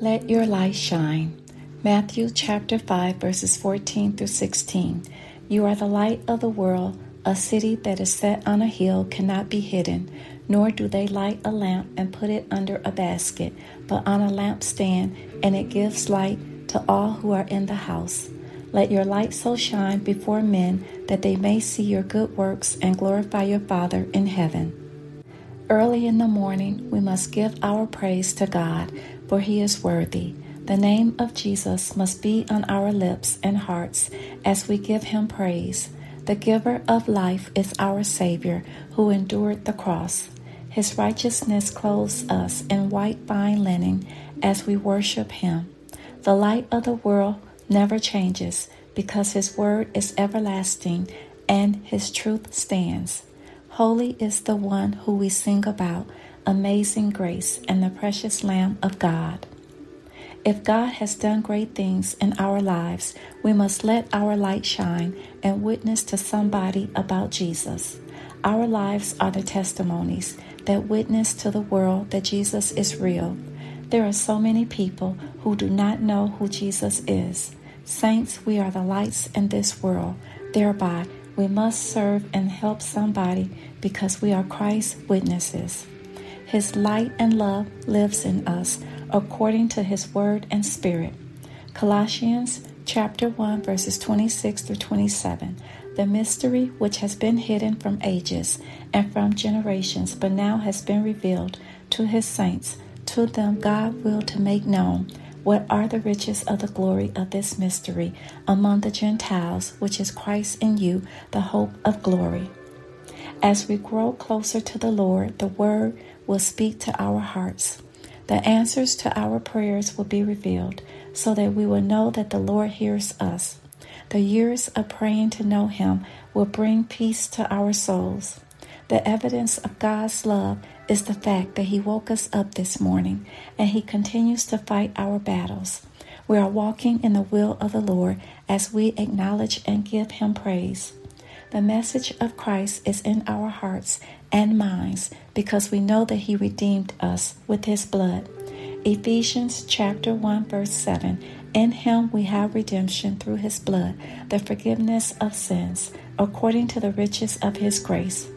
Let your light shine. Matthew chapter 5 verses 14 through 16. You are the light of the world. A city that is set on a hill cannot be hidden, nor do they light a lamp and put it under a basket, but on a lampstand, and it gives light to all who are in the house. Let your light so shine before men that they may see your good works and glorify your Father in heaven. Early in the morning, we must give our praise to God, for he is worthy. The name of Jesus must be on our lips and hearts as we give him praise. The giver of life is our Savior who endured the cross. His righteousness clothes us in white fine linen as we worship him. The light of the world never changes because his word is everlasting and his truth stands. Holy is the one who we sing about, amazing grace and the precious Lamb of God. If God has done great things in our lives, we must let our light shine and witness to somebody about Jesus. Our lives are the testimonies that witness to the world that Jesus is real. There are so many people who do not know who Jesus is. Saints, we are the lights in this world. Thereby, we must serve and help somebody because we are Christ's witnesses. His light and love lives in us according to his word and spirit. Colossians chapter 1 verses 26 through 27. The mystery which has been hidden from ages and from generations but now has been revealed to his saints. To them God will to make known what are the riches of the glory of this mystery among the Gentiles, which is Christ in you, the hope of glory? As we grow closer to the Lord, the Word will speak to our hearts. The answers to our prayers will be revealed so that we will know that the Lord hears us. The years of praying to know Him will bring peace to our souls. The evidence of God's love is the fact that He woke us up this morning and He continues to fight our battles. We are walking in the will of the Lord as we acknowledge and give Him praise. The message of Christ is in our hearts and minds because we know that He redeemed us with His blood. Ephesians chapter 1 verse 7 In him we have redemption through his blood, the forgiveness of sins, according to the riches of his grace.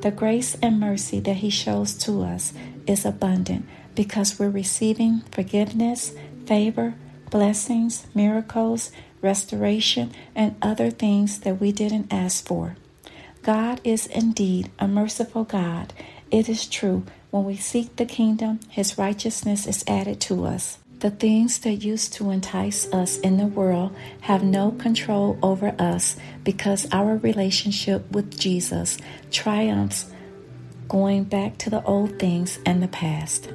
The grace and mercy that He shows to us is abundant because we're receiving forgiveness, favor, blessings, miracles, restoration, and other things that we didn't ask for. God is indeed a merciful God. It is true, when we seek the kingdom, His righteousness is added to us. The things that used to entice us in the world have no control over us because our relationship with Jesus triumphs going back to the old things and the past.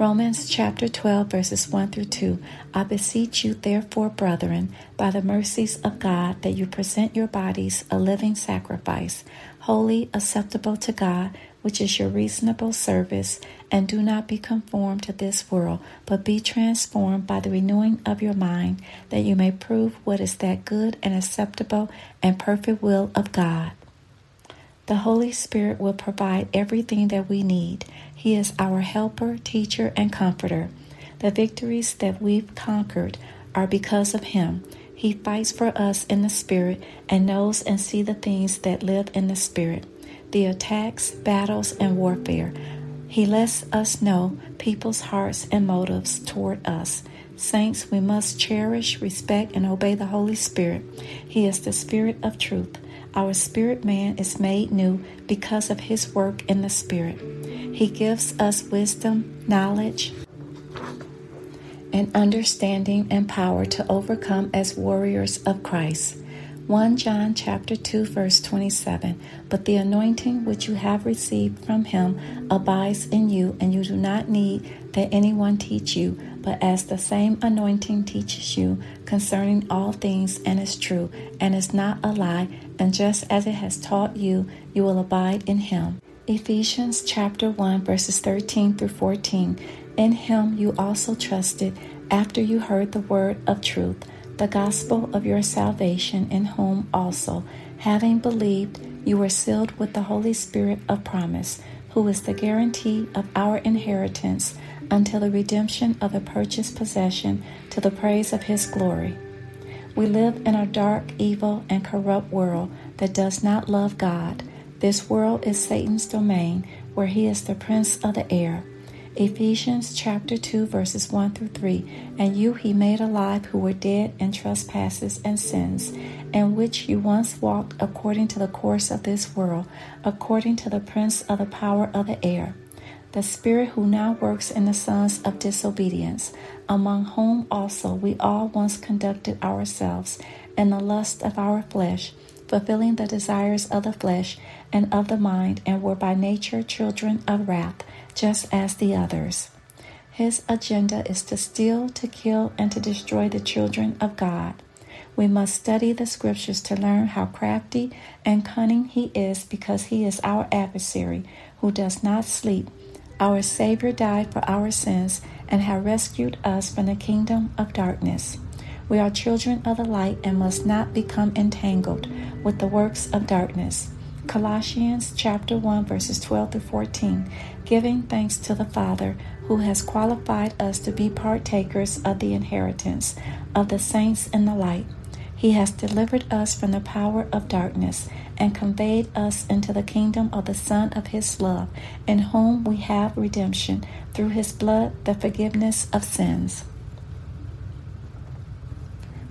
Romans chapter 12, verses 1 through 2. I beseech you, therefore, brethren, by the mercies of God, that you present your bodies a living sacrifice, holy, acceptable to God which is your reasonable service, and do not be conformed to this world, but be transformed by the renewing of your mind, that you may prove what is that good and acceptable and perfect will of God. The Holy Spirit will provide everything that we need. He is our helper, teacher, and comforter. The victories that we've conquered are because of Him. He fights for us in the Spirit and knows and sees the things that live in the Spirit the attacks, battles, and warfare. He lets us know people's hearts and motives toward us. Saints, we must cherish, respect, and obey the Holy Spirit. He is the Spirit of truth. Our spirit man is made new because of his work in the Spirit. He gives us wisdom, knowledge, and understanding and power to overcome as warriors of Christ. 1 John chapter 2 verse 27 But the anointing which you have received from him abides in you and you do not need that anyone teach you but as the same anointing teaches you concerning all things and is true and is not a lie and just as it has taught you you will abide in him Ephesians chapter 1 verses 13 through 14 In him you also trusted after you heard the word of truth the gospel of your salvation, in whom also, having believed, you were sealed with the Holy Spirit of promise, who is the guarantee of our inheritance until the redemption of the purchased possession to the praise of his glory. We live in a dark, evil, and corrupt world that does not love God. This world is Satan's domain, where he is the prince of the air. Ephesians chapter 2 verses 1 through 3 And you he made alive who were dead in trespasses and sins, in which you once walked according to the course of this world, according to the prince of the power of the air, the spirit who now works in the sons of disobedience, among whom also we all once conducted ourselves in the lust of our flesh, fulfilling the desires of the flesh and of the mind, and were by nature children of wrath just as the others. His agenda is to steal, to kill, and to destroy the children of God. We must study the scriptures to learn how crafty and cunning he is because he is our adversary who does not sleep. Our Savior died for our sins and has rescued us from the kingdom of darkness. We are children of the light and must not become entangled with the works of darkness. Colossians chapter 1 verses 12 to 14, giving thanks to the Father who has qualified us to be partakers of the inheritance of the saints in the light. He has delivered us from the power of darkness and conveyed us into the kingdom of the Son of His love, in whom we have redemption through His blood, the forgiveness of sins.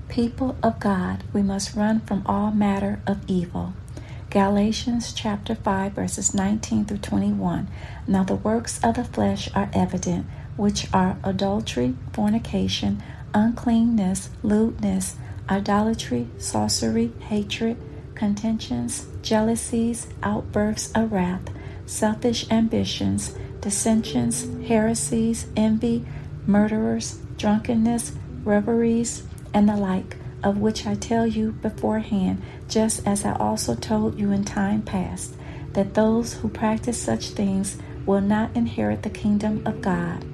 People of God, we must run from all matter of evil. Galatians chapter 5 verses 19 through 21. Now the works of the flesh are evident, which are adultery, fornication, uncleanness, lewdness, idolatry, sorcery, hatred, contentions, jealousies, outbursts of wrath, selfish ambitions, dissensions, heresies, envy, murderers, drunkenness, revelries, and the like of which I tell you beforehand, just as I also told you in time past, that those who practice such things will not inherit the kingdom of God.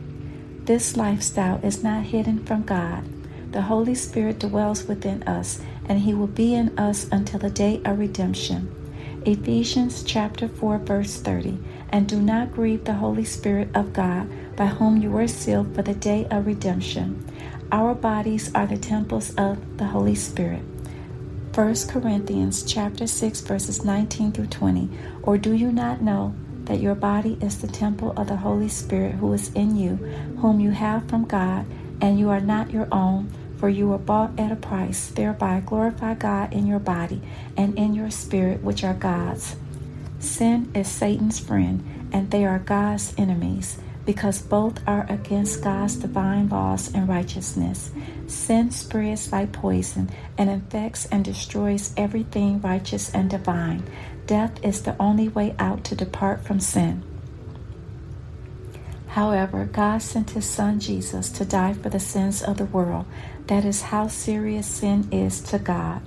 This lifestyle is not hidden from God. The Holy Spirit dwells within us, and He will be in us until the day of redemption. Ephesians chapter 4 verse 30 And do not grieve the Holy Spirit of God, by whom you were sealed for the day of redemption. Our bodies are the temples of the Holy Spirit. 1 Corinthians chapter 6 verses 19 through 20. Or do you not know that your body is the temple of the Holy Spirit who is in you, whom you have from God, and you are not your own, for you were bought at a price. Thereby glorify God in your body and in your spirit, which are God's. Sin is Satan's friend, and they are God's enemies because both are against God's divine laws and righteousness. Sin spreads like poison and infects and destroys everything righteous and divine. Death is the only way out to depart from sin. However, God sent his son Jesus to die for the sins of the world. That is how serious sin is to God.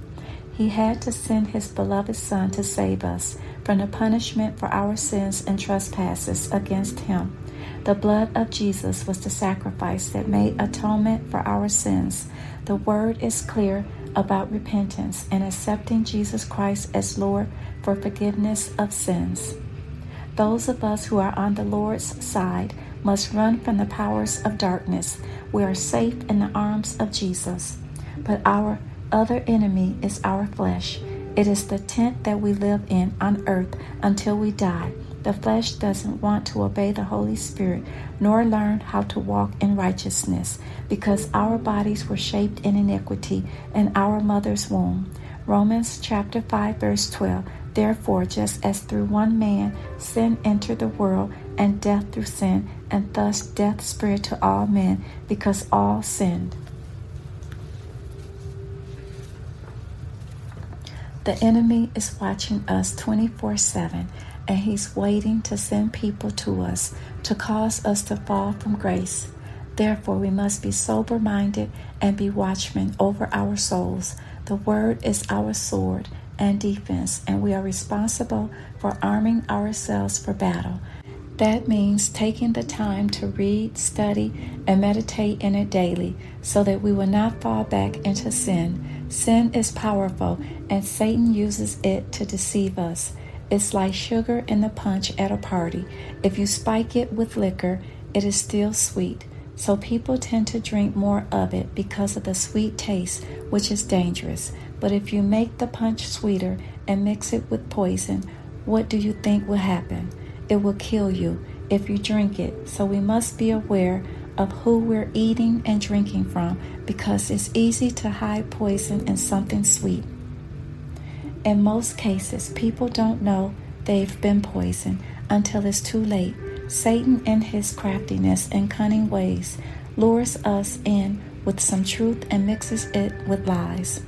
He had to send his beloved son to save us from the punishment for our sins and trespasses against him. The blood of Jesus was the sacrifice that made atonement for our sins. The word is clear about repentance and accepting Jesus Christ as Lord for forgiveness of sins. Those of us who are on the Lord's side must run from the powers of darkness. We are safe in the arms of Jesus. But our other enemy is our flesh. It is the tent that we live in on earth until we die. The flesh doesn't want to obey the Holy Spirit nor learn how to walk in righteousness because our bodies were shaped in iniquity in our mother's womb. Romans chapter 5 verse 12. Therefore, just as through one man sin entered the world, and death through sin, and thus death spread to all men because all sinned. The enemy is watching us 24 7 and He's waiting to send people to us to cause us to fall from grace. Therefore, we must be sober minded and be watchmen over our souls. The Word is our sword and defense, and we are responsible for arming ourselves for battle. That means taking the time to read, study, and meditate in it daily so that we will not fall back into sin. Sin is powerful, and Satan uses it to deceive us. It's like sugar in the punch at a party. If you spike it with liquor, it is still sweet. So people tend to drink more of it because of the sweet taste, which is dangerous. But if you make the punch sweeter and mix it with poison, what do you think will happen? It will kill you if you drink it. So we must be aware of who we're eating and drinking from because it's easy to hide poison in something sweet. In most cases, people don't know they've been poisoned until it's too late. Satan, in his craftiness and cunning ways, lures us in with some truth and mixes it with lies.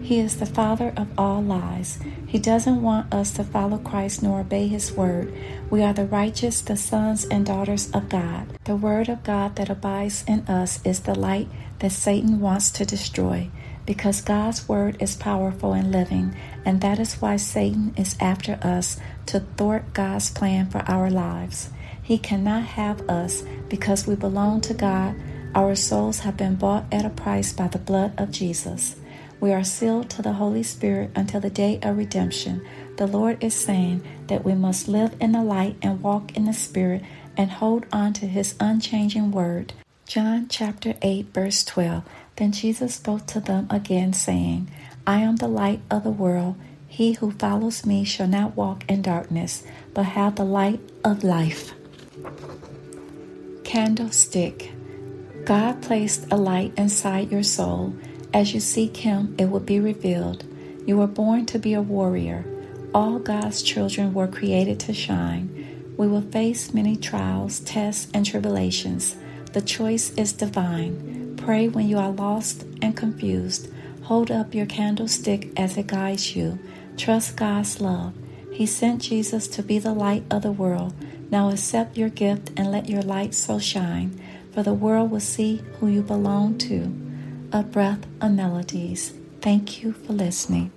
He is the father of all lies. He doesn't want us to follow Christ nor obey his word. We are the righteous, the sons and daughters of God. The word of God that abides in us is the light that Satan wants to destroy because God's word is powerful and living, and that is why Satan is after us to thwart God's plan for our lives. He cannot have us because we belong to God. Our souls have been bought at a price by the blood of Jesus. We are sealed to the Holy Spirit until the day of redemption. The Lord is saying that we must live in the light and walk in the Spirit and hold on to His unchanging word. John chapter 8, verse 12. Then Jesus spoke to them again, saying, I am the light of the world. He who follows me shall not walk in darkness, but have the light of life. Candlestick. God placed a light inside your soul. As you seek Him, it will be revealed. You were born to be a warrior. All God's children were created to shine. We will face many trials, tests, and tribulations. The choice is divine. Pray when you are lost and confused. Hold up your candlestick as it guides you. Trust God's love. He sent Jesus to be the light of the world. Now accept your gift and let your light so shine, for the world will see who you belong to. A breath of melodies. Thank you for listening.